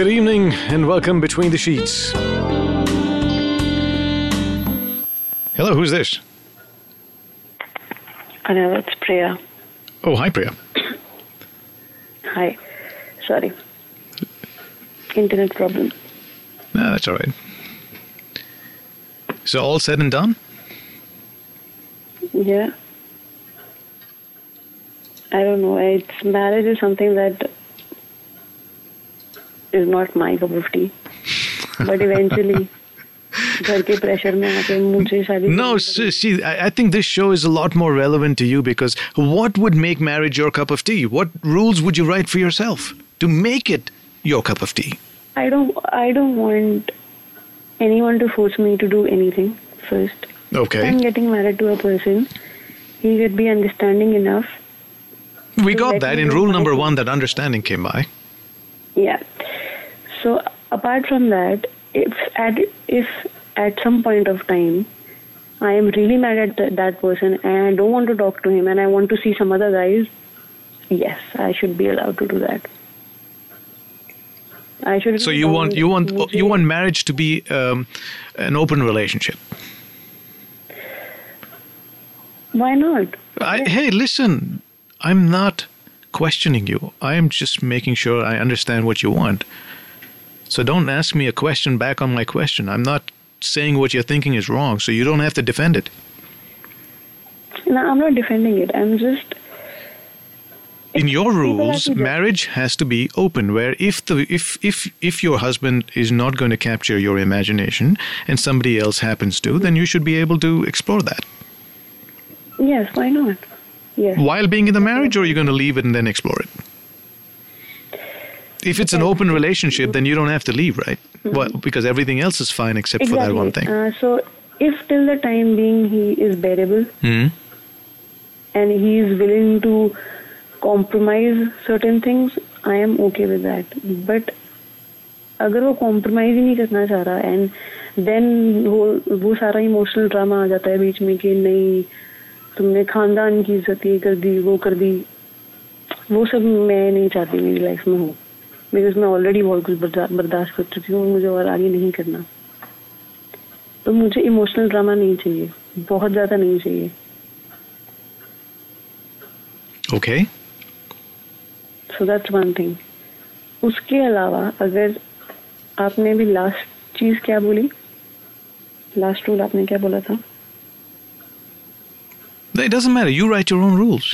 Good evening and welcome between the sheets. Hello, who's this? I know it's Priya. Oh, hi, Priya. Hi. Sorry. Internet problem. No, that's all right. So, all said and done? Yeah. I don't know. It's marriage is something that is not my cup of tea. But eventually, घर के pressure में आके मुझे शादी No, see, see, I I think this show is a lot more relevant to you because what would make marriage your cup of tea? What rules would you write for yourself to make it your cup of tea? I don't. I don't want anyone to force me to do anything. First, if Okay. I'm getting married to a person. He should be understanding enough. We got let that me in know rule my number thing. one that understanding came by. Yeah. So apart from that, if at if at some point of time I am really mad at th- that person and I don't want to talk to him and I want to see some other guys, yes, I should be allowed to do that. I should. So you want you want you want marriage to be um, an open relationship. Why not? I, hey, listen, I'm not questioning you. I am just making sure I understand what you want. So don't ask me a question back on my question. I'm not saying what you're thinking is wrong, so you don't have to defend it. No, I'm not defending it. I'm just. In your rules, marriage has to be open. Where if the if if if your husband is not going to capture your imagination and somebody else happens to, then you should be able to explore that Yes, why not? Yes. while being in the marriage, or you're going to leave it and then explore it If it's an open relationship, then you don't have to leave, right? Well, because everything else is fine except for that one thing. Uh, so if till the time being he is bearable Hmm. and he is willing to compromise certain things, I am okay with that. But अगर वो compromise ही नहीं करना चाह रहा and then वो वो सारा emotional drama आ जाता है बीच में कि नहीं तुमने खानदान की इज्जत ये कर दी वो कर दी वो सब मैं नहीं चाहती मेरी लाइफ में हो बिकॉज़ मैं ऑलरेडी बहुत कुछ बर्दाश्त कर चुकी हूँ मुझे और आगे नहीं करना तो मुझे इमोशनल ड्रामा नहीं चाहिए बहुत ज़्यादा नहीं चाहिए Okay. So that's one thing उसके अलावा अगर आपने भी लास्ट चीज़ क्या बोली लास्ट रूल आपने क्या बोला था It doesn't matter. You write your own rules.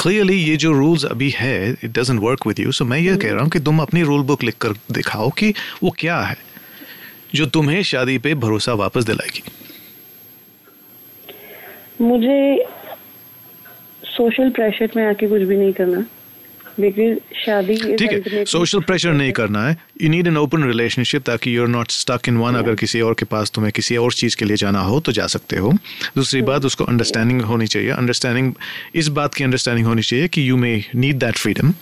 Clearly, ये जो रूल्स अभी है, it doesn't work with you so मैं ये कह रहा हूँ कि तुम अपनी रूल बुक लिख कर दिखाओ कि वो क्या है जो तुम्हें शादी पे भरोसा वापस दिलाएगी. मुझे सोशल प्रेशर में आके कुछ भी नहीं करना शादी ठीक है सोशल प्रेशर नहीं करना है। You need an open relationship ताकि you are not stuck in one अगर किसी और के पास तुम्हें किसी और चीज़ के लिए जाना हो तो जा सकते हो। दूसरी बात उसको अंडरस्टैंडिंग होनी चाहिए। अंडरस्टैंडिंग इस बात की अंडरस्टैंडिंग होनी चाहिए कि you may need that freedom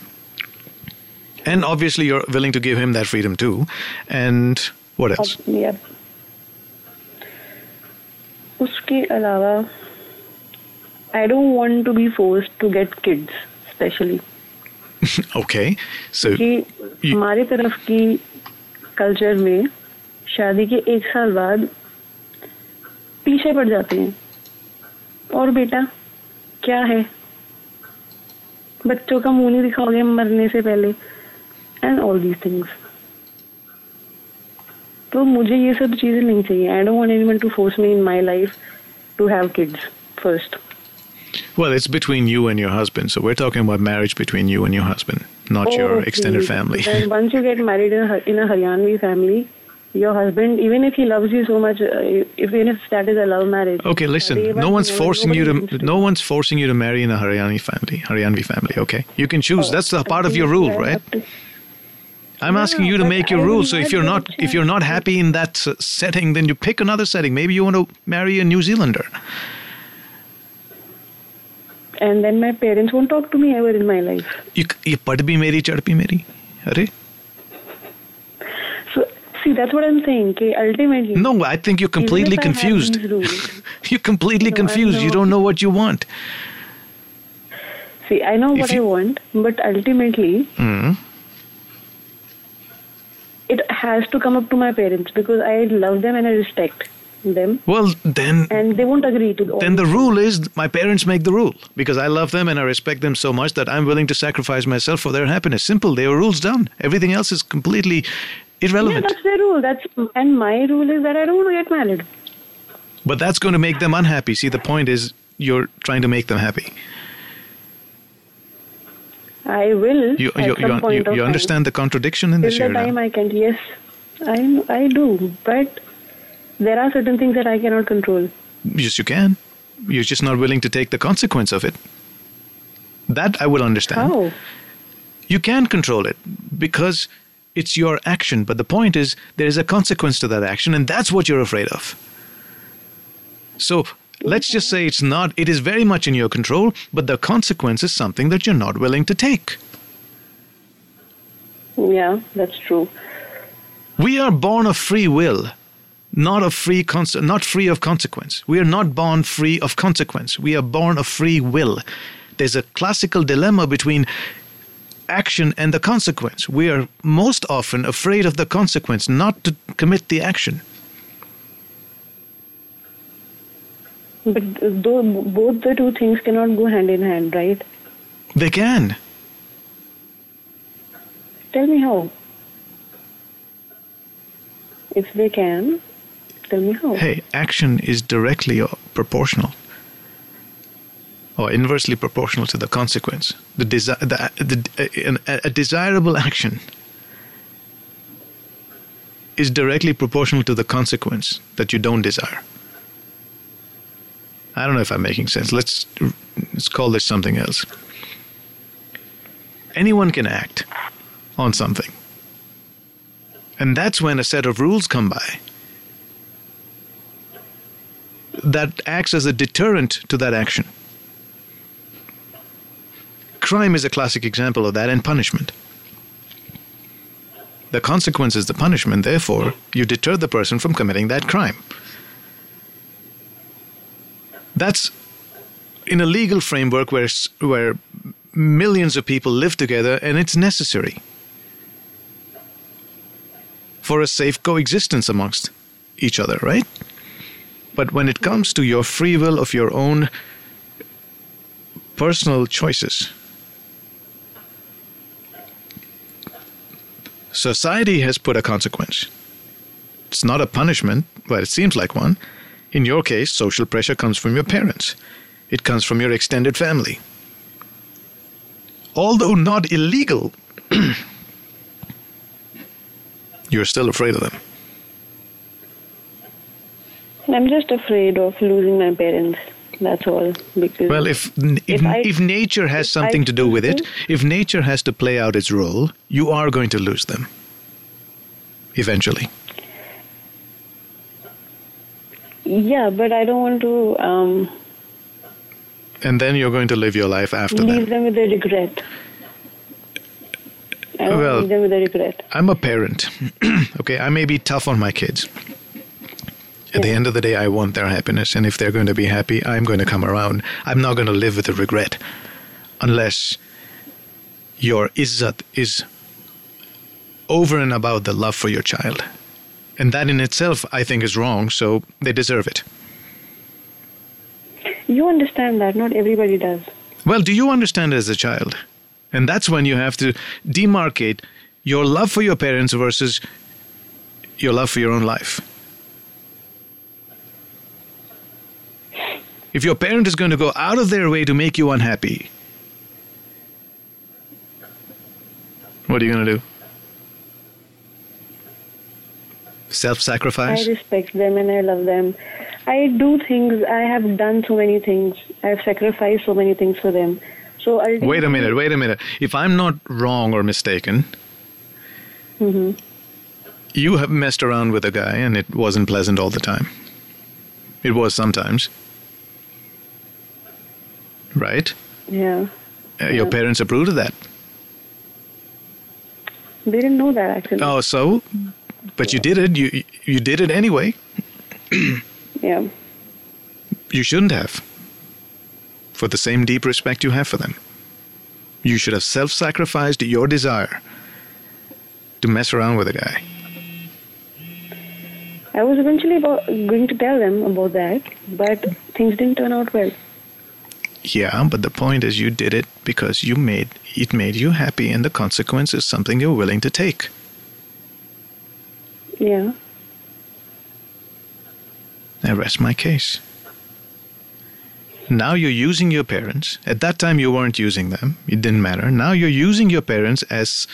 and obviously you are willing to give him that freedom to and what else yeah. उसके अलावा I don't want to be force to get kids specially okay so हमारे तरफ़ की culture में शादी के एक साल बाद पीछे पड़ जाते हैं। और बेटा क्या है? बच्चों का मुँह नहीं दिखाओगे मरने से पहले। एंड ऑल दीज थिंग्स तो मुझे ये सब चीज़ें नहीं चाहिए। I don't want anyone to force me in my life to have kids first Well, it's between you and your husband. So we're talking about marriage between you and your husband, not your extended family. And once you get married in a, in a Haryanvi family, your husband, even if he loves you so much, uh, even if that is a love marriage. Okay, listen. No one's forcing you to. No one's forcing you to marry in a Haryani family, Haryanvi family. Okay, you can choose. That's the part of your rule, right? I'm asking you to make your I rules. So if you're not not, get a if you're not happy in that setting, then you pick another setting. Maybe you want to marry a New Zealander And then my parents won't talk to me ever in my life. You, c- ये पढ़ भी मेरी चढ़ भी मेरी. अरे? So, see, that's what I'm saying. Okay, ultimately. No, I think you're completely even if I have confused. these rules- You're completely No, I confused. You know. don't know what you want. See, I know If what I you- want, but ultimately, Hmm. it has to come up to my parents because I love them and I respect them, Well, then and they won't agree to all then the rule is my parents make the rule because I love them and I respect them so much that I'm willing to sacrifice myself for their happiness. Simple. Their rules done. Everything else is completely irrelevant. Yeah, that's their rule. That's and my rule is that I don't want to get married. but that's going to make them unhappy. See, the point is you're trying to make them happy. I will. You you, you, you, you understand the contradiction in this Till the time? I can. Yes, I I do. But there are certain things that I cannot control. Yes, you can. You're just not willing to take the consequence of it. That I will understand. How? You can control it because it's your action. But the point is, there is a consequence to that action, and that's what you're afraid of. So let's just say it's not, it is very much in your control, but the consequence is something that you're not willing to take. Yeah, that's true. We are born of free will, not of free not free of consequence. We are not born free of consequence. We are born of free will. There's a classical dilemma between action and the consequence. We are most often afraid of the consequence, not to commit the action. But though both the two things cannot go hand in hand, right? They can. Tell me how. If they can, Hey, action is directly proportional or inversely proportional to the consequence. The, desi- the, the an, a desirable action is directly proportional to the consequence that you don't desire. I don't know if I'm making sense. Let's let's call this something else. Anyone can act on something. And that's when a set of rules come by that acts as a deterrent to that action. Crime is a classic example of that, and punishment. The consequence is the punishment, therefore, you deter the person from committing that crime. That's in a legal framework where, where millions of people live together and it's necessary for a safe coexistence amongst each other, right? But when it comes to your free will of your own personal choices, society has put a consequence. It's not a punishment, but it seems like one. In your case, social pressure comes from your parents, it comes from your extended family. Although not illegal, you're still afraid of them. I'm just afraid of losing my parents. That's all. Because Well, if if, If I- if nature has if something I to do with it, if nature has to play out its role, you are going to lose them. Eventually. yeah, but I don't want to um, And then you're going to live your life after leave that. them with a regret. I Well- leave them with a regret. I'm a parent. okay, I may be tough on my kids. At the end of the day, I want their happiness, and if they're going to be happy, I'm going to come around. I'm not going to live with a regret unless your izzat is over and above the love for your child. And that in itself, I think, is wrong, so they deserve it. You understand that. Not everybody does. Well, do you understand as a child? And that's when you have to demarcate your love for your parents versus your love for your own life. If your parent is going to go out of their way to make you unhappy, what are you going to do? Self sacrifice? I respect them and I love them. I do things. I have done so many things. I have sacrificed so many things for them. So ultimately, Wait a minute, wait a minute. If I'm not wrong or mistaken, Mhm. you have messed around with a guy and it wasn't pleasant all the time. It was sometimes. Right? Yeah, Uh, Your Yeah. parents approved of that. they didn't know that actually. Oh, so? But you did it. You you did it anyway. Yeah, You shouldn't have. For the same deep respect you have for them. You should have self sacrificed your desire to mess around with a guy. I was eventually about, going to tell them about that, but things didn't turn out well. Yeah, but the point is you did it because you made it made you happy and the consequence is something you're willing to take. Yeah. I rest my case. Now you're using your parents. At that time, you weren't using them. It didn't matter. Now you're using your parents as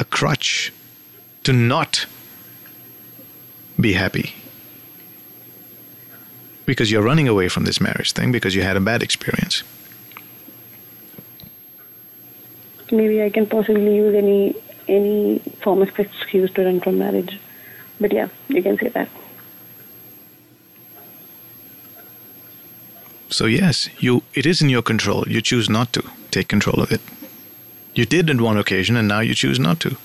a crutch to not be happy. Because you're running away from this marriage thing because you had a bad experience. Maybe I can possibly use any any form of excuse to run from marriage. But yeah, you can say that. So yes, you it is in your control. You choose not to take control of it. You did on one occasion and now you choose not to.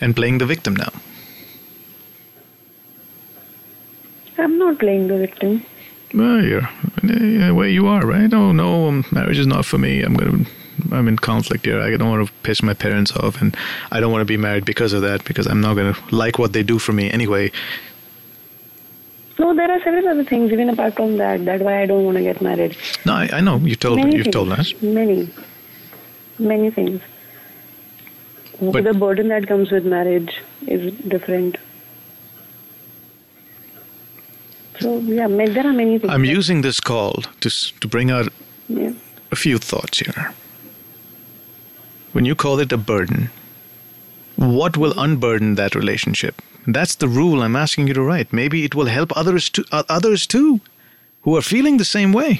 And playing the victim now. I'm not playing the victim. Well, you're yeah, where you are, right? Oh no, um, marriage is not for me. I'm gonna, I'm in conflict here. I don't want to piss my parents off, and I don't want to be married because of that. Because I'm not gonna like what they do for me anyway. No, there are several other things even apart from that. That's why I don't want to get married. No, I, I know you told Many you've things. told us. Many, many things. But- the burden that comes with marriage is different. So yeah, ma- there are many things. I'm that- using this call to s- to bring out Yeah. a few thoughts here. When you call it a burden, what will unburden that relationship? That's the rule I'm asking you to write. Maybe it will help others to uh, others too, who are feeling the same way.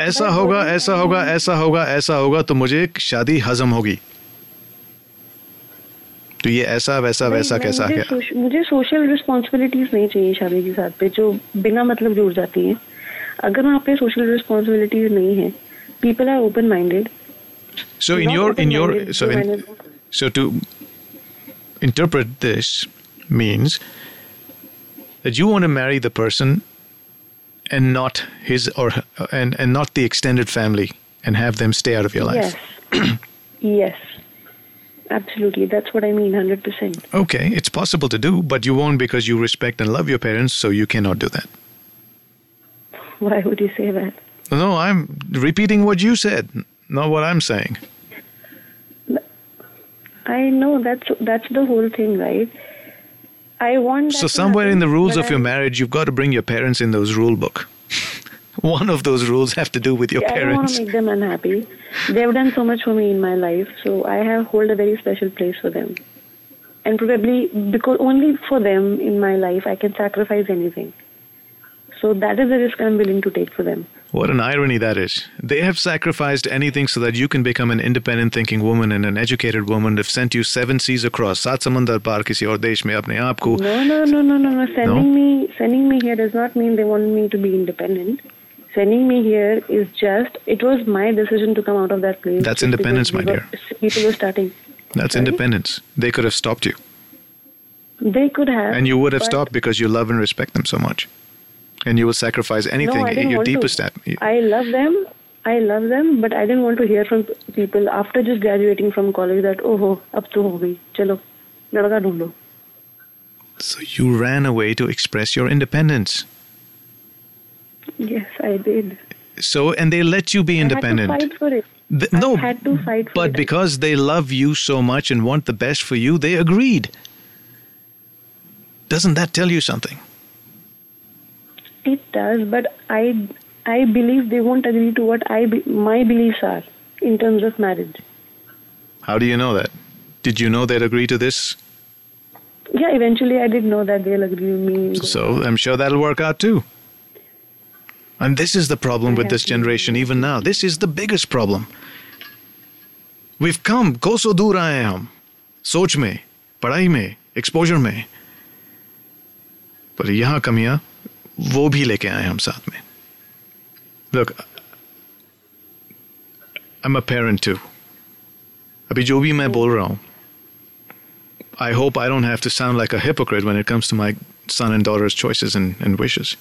ऐसा होगा ऐसा होगा ऐसा होगा ऐसा होगा तो मुझे शादी हजम होगी तो ये ऐसा वैसा वैसा नहीं, कैसा मुझे क्या सोश- मुझे सोशल रिस्पॉन्सिबिलिटीज नहीं चाहिए शादी के साथ पे जो बिना मतलब जुड़ जाती हैं अगर वहाँ पे सोशल रिस्पॉन्सिबिलिटीज नहीं है people are open minded So in your in your so in, so to interpret this means that you want to marry the person and not his or her, and and not the extended family and have them stay out of your life. yes yes absolutely that's what I mean 100% Okay, it's possible to do, but you won't because you respect and love your parents, so you cannot do that. why would you say that No, I'm repeating what you said, not what I'm saying. I know that's that's the whole thing right I want So somewhere in the rules of your marriage, you've got to bring your parents in those rule book One of those rules have to do with your I don't want parents. to make them unhappy. They've done so much for me in my life, so I have hold a very special place for them. And probably because only for them in my life I can sacrifice anything. So that is the risk I'm willing to take for them. What an irony that is. They have sacrificed anything so that you can become an independent thinking woman and an educated woman. They've sent you seven seas across. सात समंदर पार किसी और देश में अपने आप को No, no, no, no, no, no. Sending me sending me here does not mean they want me to be independent. sending me here is just it was my decision to come out of that place. That's independence, my dear. People were starting. That's independence. They could have stopped you. They could have. And you would have stopped because you love and respect them so much. And you will sacrifice anything no, your deepest at. I love them. I love them, but I didn't want to hear from people after just graduating from college that, oh, ho, to. Chalo. So you ran away to express your independence. Yes, I did. So and they let you be independent. I had to fight for it. Th- I no, had to fight for but it. because they love you so much and want the best for you, they agreed. Doesn't that tell you something? It does, but I I believe they won't agree to what I be, my beliefs are in terms of marriage. How do you know that? Did you know they'd agree to this? Yeah, eventually I did know that they'll agree with me. So I'm sure that'll work out too. And this is the problem with this Okay. generation even now. This is the biggest problem. We've come, कोसों दूर आए हैं हम सोच में पढ़ाई में exposure में पर यहाँ कमियां वो भी लेके आए हम साथ में Look, I'm a parent too. अभी जो भी मैं बोल रहा हूँ I hope I don't have to sound like a hypocrite when it comes to my son and daughter's choices and, and wishes.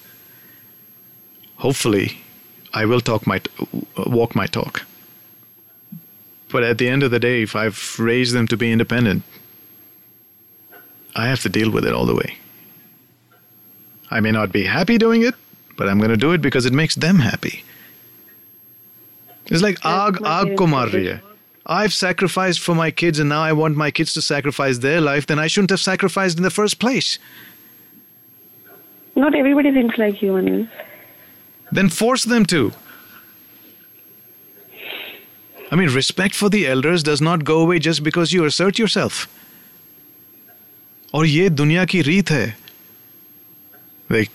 Hopefully, I will talk my walk my talk. But at the end of the day, if I've raised them to be independent, I have to deal with it all the way. I may not be happy doing it, but I'm going to do it because it makes them happy. It's like aag aag ko maar rahi hai. I've sacrificed for my kids and now I want my kids to sacrifice their life, then I shouldn't have sacrificed in the first place. Not everybody thinks like you, Anil Then force them to. I mean, respect for the elders does not go away just because you assert yourself. और ये दुनिया की रीत है they,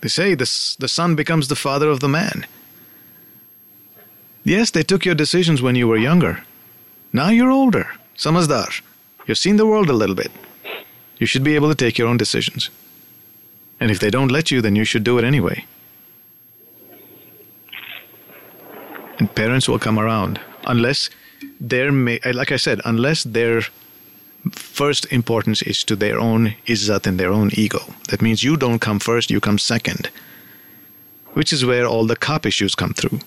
they say this, the son becomes the father of the man. Yes, they took your decisions when you were younger. Now you're older, samazdar. You've seen the world a little bit. You should be able to take your own decisions. And if they don't let you, then you should do it anyway. And parents will come around unless their, eh, like I said, unless their first importance is to their own izzat and their own ego. That means you don't come first, you come second. Which is where all the cop issues come through.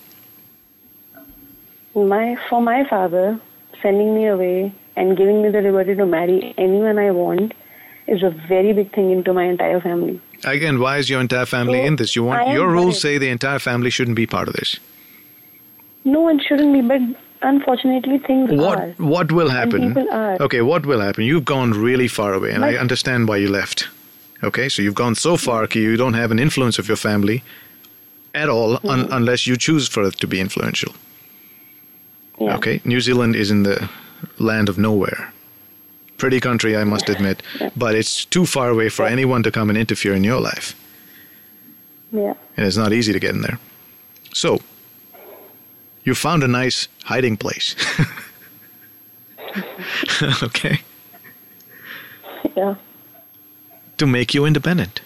My for my father, sending me away and giving me the liberty to marry anyone I want is a very big thing into my entire family. Again, why is your entire family So, in this? You want your rules say the entire family shouldn't be part of this. No, it shouldn't be, but unfortunately things What are. what will happen? people are. Okay, what will happen? You've gone really far away, and I understand why you left. Okay, so you've gone so far that you don't have an influence of your family at all, Mm-hmm. un- unless you choose for it to be influential. Yeah. Okay, New Zealand is in the land of nowhere. Pretty country, I must admit, Yeah. but it's too far away for Yeah. anyone to come and interfere in your life, Yeah. and it's not easy to get in there. So, you found a nice hiding place. okay, Yeah. to make you independent.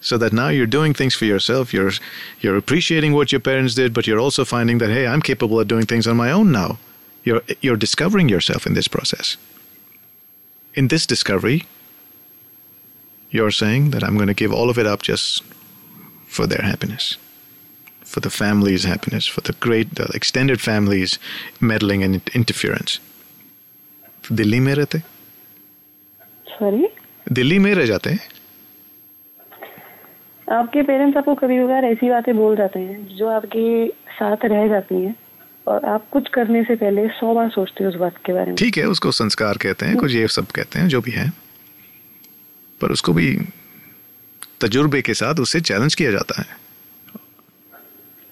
So that now you're doing things for yourself. You're you're appreciating what your parents did, but you're also finding that hey, I'm capable of doing things on my own now. You're you're discovering yourself in this process. In this discovery, you're saying that I'm going to give all of it up just for their happiness, for the family's happiness, for the great the extended family's meddling and interference. Delhi में रहते? Sorry? Delhi में रह जाते? हैं आपके parents आपको कभी कभार ऐसी बातें बोल जाते हैं जो आपके साथ रह जाती हैं और आप कुछ करने से पहले सौ बार सोचते हो उस बात के बारे में। ठीक है उसको संस्कार कहते हैं कुछ ये सब कहते हैं जो भी है। पर उसको भी तजुर्बे के साथ उससे चैलेंज किया जाता है।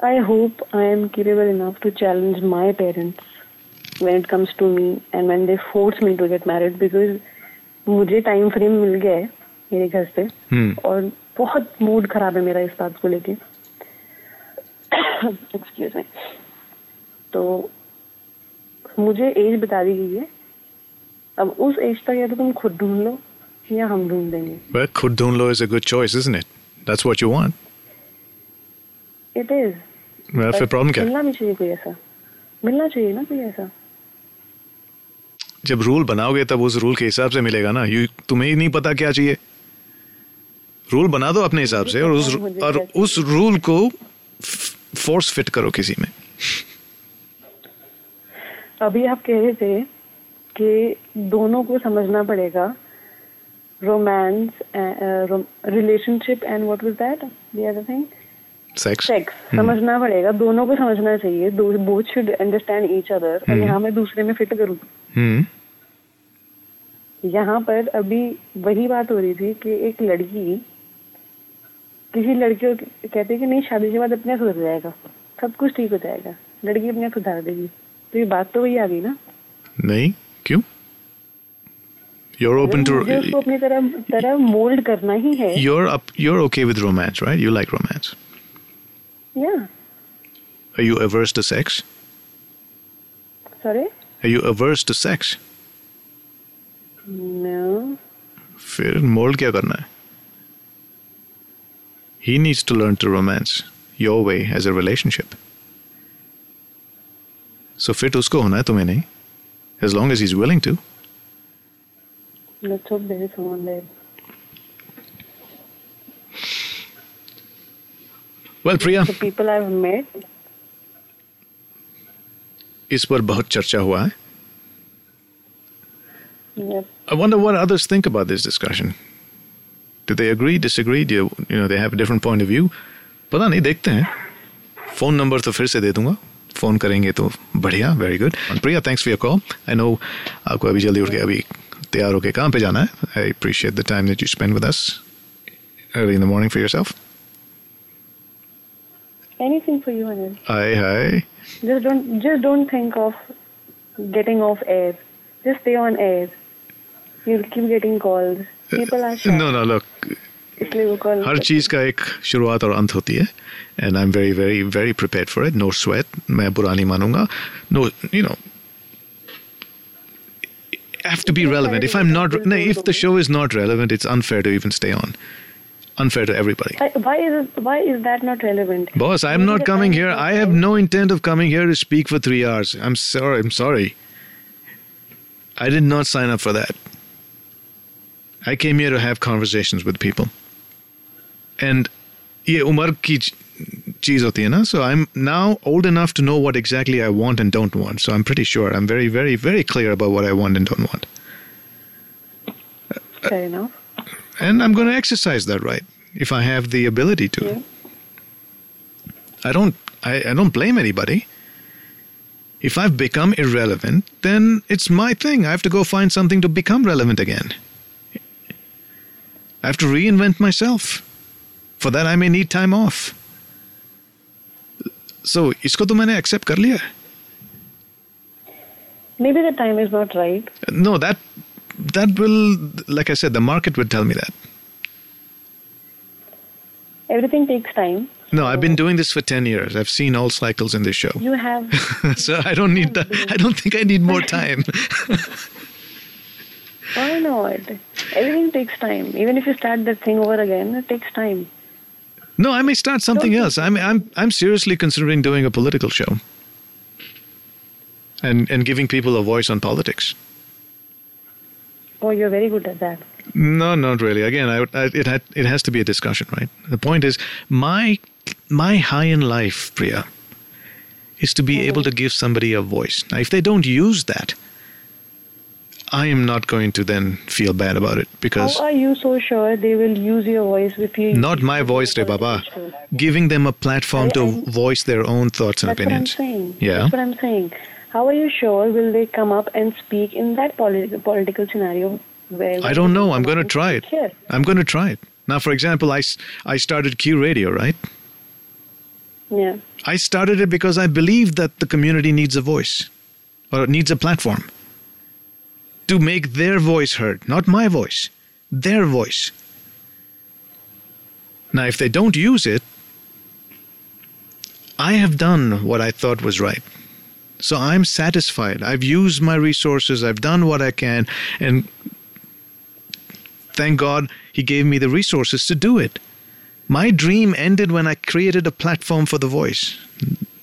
I hope I am capable enough to challenge my parents when it comes to me and when they force me to get married because मुझे टाइम फ्रेम मिल गया है मेरे घर से और बहुत मूड खराब है मेरा इस बात को लेकर एक्सक्यूज मी तो मुझे एज बता दी गई है। अब उस एज तक या तो तुम खुद ढूंढ लो या हम ढूंढ देंगे। खुद ढूंढ लो is a good choice isn't it that's what you want it is Well, फिर प्रॉब्लम क्या मिलना भी चाहिए कोई ऐसा मिलना चाहिए ना कोई ऐसा जब रूल बनाओगे तब उस रूल के हिसाब से मिलेगा ना। यू तुम्हें ही नहीं पता क्या चाहिए। रूल बना दो अपने हिसाब से और उस और उस रूल को फोर्स फिट करो किसी में। अभी आप कह रहे थे कि दोनों को समझना पड़ेगा। Romance relationship and what was that the other thing sex sex समझना पड़ेगा। दोनों को समझना चाहिए। Both should understand each other और यहाँ मैं दूसरे में फिट करूँ। हम्म यहाँ पर अभी वही बात हो रही थी कि एक लड़की किसी लड़की को कहते हैं कि नहीं शादी के बाद अपने आप सुधर जाएगा। सब कुछ ठीक हो जाएगा। लड़की अपने आप सुधार देगी। तो ये बात तो वही आ गई ना? नहीं क्यों? You're open to उसको अपनी तरह तरह मोल्ड करना ही है। You're up you're okay with romance right? You like romance. या are you averse to sex sorry are you averse to sex no फिर मोल्ड क्या करना है he needs to learn to romance your way as a relationship so fit उसको होना है तुम्हें नहीं as long as he's willing to let's hope there is someone there Well Priya the people I've met इस पर बहुत चर्चा हुआ है Yep. I wonder what others think about this discussion. Do they agree, disagree? Do you, you know they have a different point of view? पता नहीं देखते हैं फ़ोन नंबर तो फिर से दे दूँगा फ़ोन करेंगे तो बढ़िया very good Priya thanks for your call I know आपको अभी जल्दी उठ के अभी तैयार होके कहाँ पे जाना है I appreciate the time that you spend with us early in the morning for yourself. Anything for you, Anil. Hi, hi. Just don't just don't think of getting off air. Just stay on air. You'll keep getting calls. People are shy. No, no, look. इसलिए वो call हर चीज का एक शुरुआत और अंत होती है and I am very very very prepared for it no sweat मैं बुरा नहीं मानूंगा no you know have to be relevant. If I'm not, no, if the show is not relevant, it's unfair to even stay on. Unfair to everybody. Why- Why is it, why is that not relevant? Boss, I'm Maybe not the coming time here. is not I have right. no intent of coming here to speak for three hours. I'm sorry. I'm sorry. I did not sign up for that. I came here to have conversations with people. And ये उम्र की चीज होती है ना so I'm now old enough to know what exactly I want and don't want. So I'm pretty sure I'm very, very, very clear about what I want and don't want. Fair enough. And I'm going to exercise that right if I have the ability to. Yeah. I don't I, I don't blame anybody. If I've become irrelevant, then it's my thing. I have to go find something to become relevant again. I have to reinvent myself. For that I may need time off. So इसको तो मैंने accept कर लिया है. Maybe the time is not right. No, that that will like I said, the market would tell me that. Everything takes time. No, I've been doing this for ten years. I've seen all cycles in this show. You have so I don't need that. I don't think I need more time. why not? Everything takes time. Even if you start that thing over again, it takes time. No, I may start something Don't else. I'm I'm I'm seriously considering doing a political show. And and giving people a voice on politics. Oh, you're very good at that. No, not really. Again, I, I, it had, it has to be a discussion, right? The point is, my my high in life, Priya, is to be mm-hmm. able to give somebody a voice. Now, if they don't use that, I am not going to then feel bad about it because How are you so sure they will use your voice if you not my voice, Re Baba. Giving them a platform to I- voice their own thoughts and That's what I'm opinions. saying. Yeah. That's what I'm saying. How are you sure will they come up and speak in that politi- political scenario where I don't know. I'm going to try it. Here. I'm going to try it. Now, for example, I, I started Q Radio, right? Yeah. I started it because I believe that the community needs a voice or it needs a platform to make their voice heard, not my voice, their voice. Now, if they don't use it, I have done what I thought was right. So I'm satisfied. I've used my resources, I've done what I can, and thank God He gave me the resources to do it. My dream ended when I created a platform for the voice.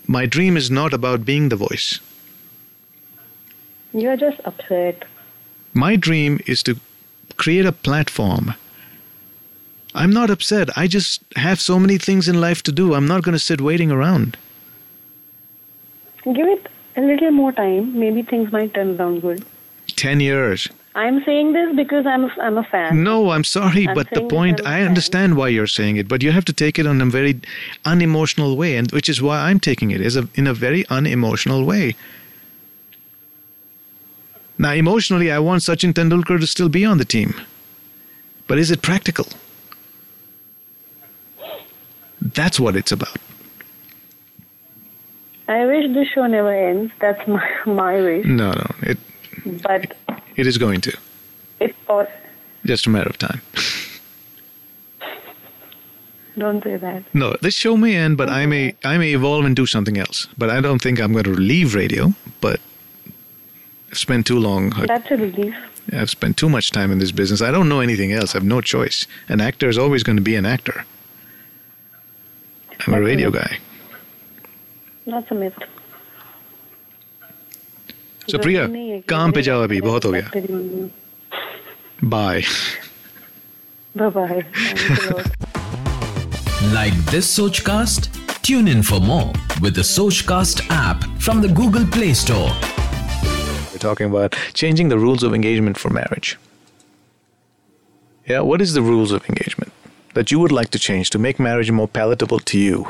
My dream is not about being the voice. You are just upset. My dream is to create a platform. I'm not upset. I just have so many things in life to do. I'm not going to sit waiting around. Give it a little more time. Maybe things might turn around good. 10 years. I'm saying this because I'm a, I'm a fan. No, I'm sorry, I'm but the point, I understand why you're saying it, but you have to take it in a very unemotional way, and which is why I'm taking it as a, in a very unemotional way. Now, emotionally, I want Sachin Tendulkar to still be on the team. But is it practical? That's what it's about. I wish the show never ends. That's my my wish. No, no, it But it is going to. it or Just a matter of time. don't say that. No, this show may end, but I may I may evolve and do something else. But I don't think I'm going to leave radio. But I've spent too long. That's a relief. I've spent too much time in this business. I don't know anything else. I have no choice. An actor is always going to be an actor. I'm a radio guy. That's a myth. So प्रिया काम पे जाओ अभी बहुत हो गया bye Bye bye. Thanks a lot. Like this Sochcast? Tune in for more with the Sochcast app from the Google Play Store. We're talking about changing the rules of engagement for marriage. Yeah, what is the rules of engagement that you would like to change to make marriage more palatable to you?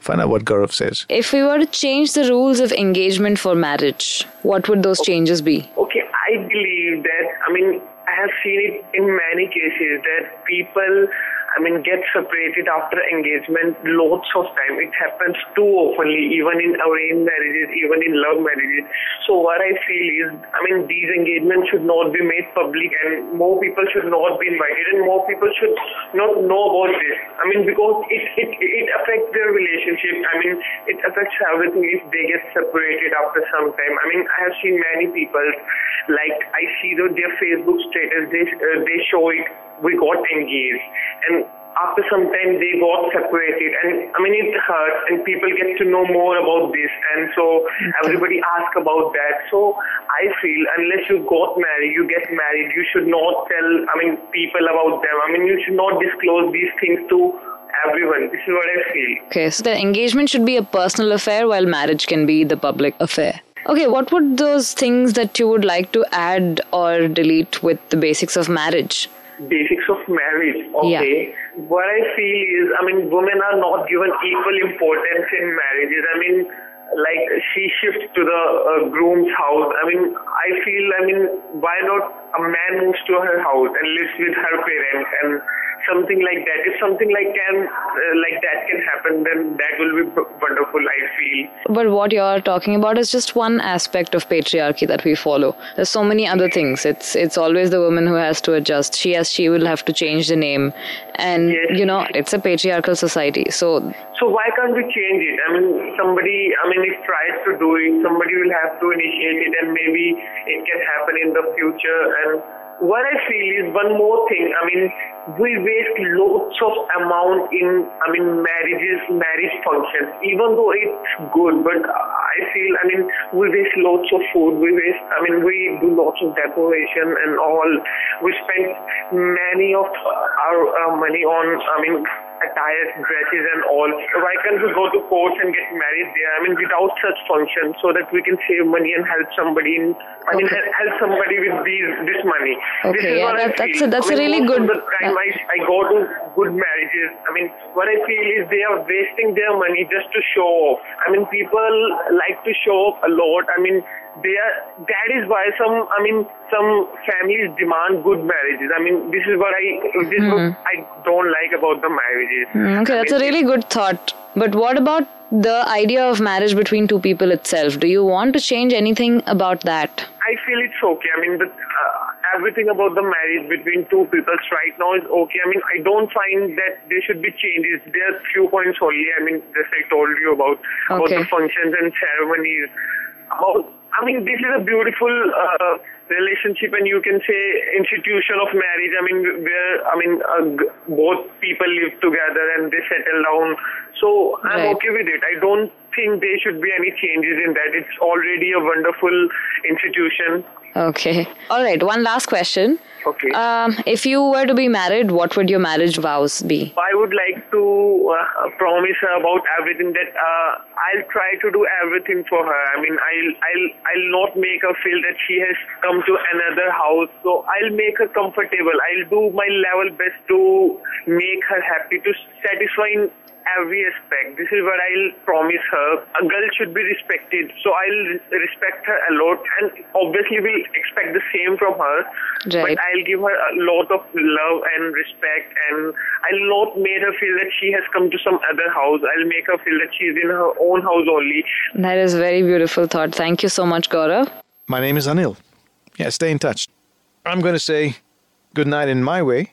Find out what Gaurav says. If we were to change the rules of engagement for marriage, what would those changes be? Okay, I believe that, I mean, I have seen it in many cases that people I mean, get separated after engagement lots of time. It happens too oftenly, even in arranged marriages, even in love marriages. So what I feel is, I mean, these engagements should not be made public and more people should not be invited and more people should not know about this. I mean, because it, it, it affects their relationship. I mean, it affects everything if they get separated after some time. I mean, I have seen many people, like I see their Facebook status, they, uh, they show it we got engaged and after some time they got separated and I mean it hurt and people get to know more about this and so mm-hmm. everybody ask about that. So I feel unless you got married, you get married, you should not tell I mean people about them. I mean you should not disclose these things to everyone. This is what I feel. Okay, so the engagement should be a personal affair while marriage can be the public affair. Okay, what would those things that you would like to add or delete with the basics of marriage? Basics of marriage. Okay. Yeah. What I feel is, I mean, women are not given equal importance in marriages. I mean, like she shifts to the uh, groom's house. I mean, I feel, I mean, why not a man moves to her house and lives with her parents and something like that. If something like can uh, like that can happen, then that will be wonderful. I feel. But what you're talking about is just one aspect of patriarchy that we follow. There's so many other things. It's it's always the woman who has to adjust. She has she will have to change the name, and yes. you know it's a patriarchal society. So so why can't we change it? I mean, somebody, I mean, if tries to do it, somebody will have to initiate it, and maybe it can happen in the future. And what I feel is one more thing. I mean, we waste lots of amount in, I mean, marriages, marriage functions. Even though it's good, but I feel, I mean, we waste lots of food. We waste, I mean, we do lots of decoration and all. We spend many of our, our money on, I mean, attire, dresses and all. Why can't we go to court and get married there? I mean, without such function, so that we can save money and help somebody in, I mean, help somebody with these this money. Okay, this is yeah, what that, I that's feel. a, that's I mean, a really good. The time I, I go to good marriages. I mean, what I feel is they are wasting their money just to show off. I mean, people like to show off a lot. I mean, they are that is why some i mean some families demand good marriages i mean this is what i this mm. what i don't like about the marriages mm, okay that's mean, a really good thought but what about the idea of marriage between two people itself do you want to change anything about that i feel it's okay i mean the, uh, everything about the marriage between two people right now is okay. I mean, I don't find that there should be changes. There are few points only. I mean, just I told you about okay. about the functions and ceremonies. About I mean, this is a beautiful uh, relationship, and you can say institution of marriage. I mean, where I mean, uh, both people live together and they settle down. So I'm right. okay with it. I don't think there should be any changes in that. It's already a wonderful institution. Okay. All right. One last question. Okay. Um, if you were to be married, what would your marriage vows be? I would like to uh, promise her about everything that uh, I'll try to do everything for her. I mean, I'll I'll I'll not make her feel that she has come to another house. So I'll make her comfortable. I'll do my level best to make her happy, to satisfy every aspect. This is what I'll promise her. A girl should be respected, so I'll respect her a lot, and obviously we'll expect the same from her. Right. But I'll give her a lot of love and respect, and I'll not make her feel that she has come to some other house. I'll make her feel that she's in her own house only. That is very beautiful thought. Thank you so much, Gaurav. My name is Anil. Yeah, stay in touch. I'm going to say good night in my way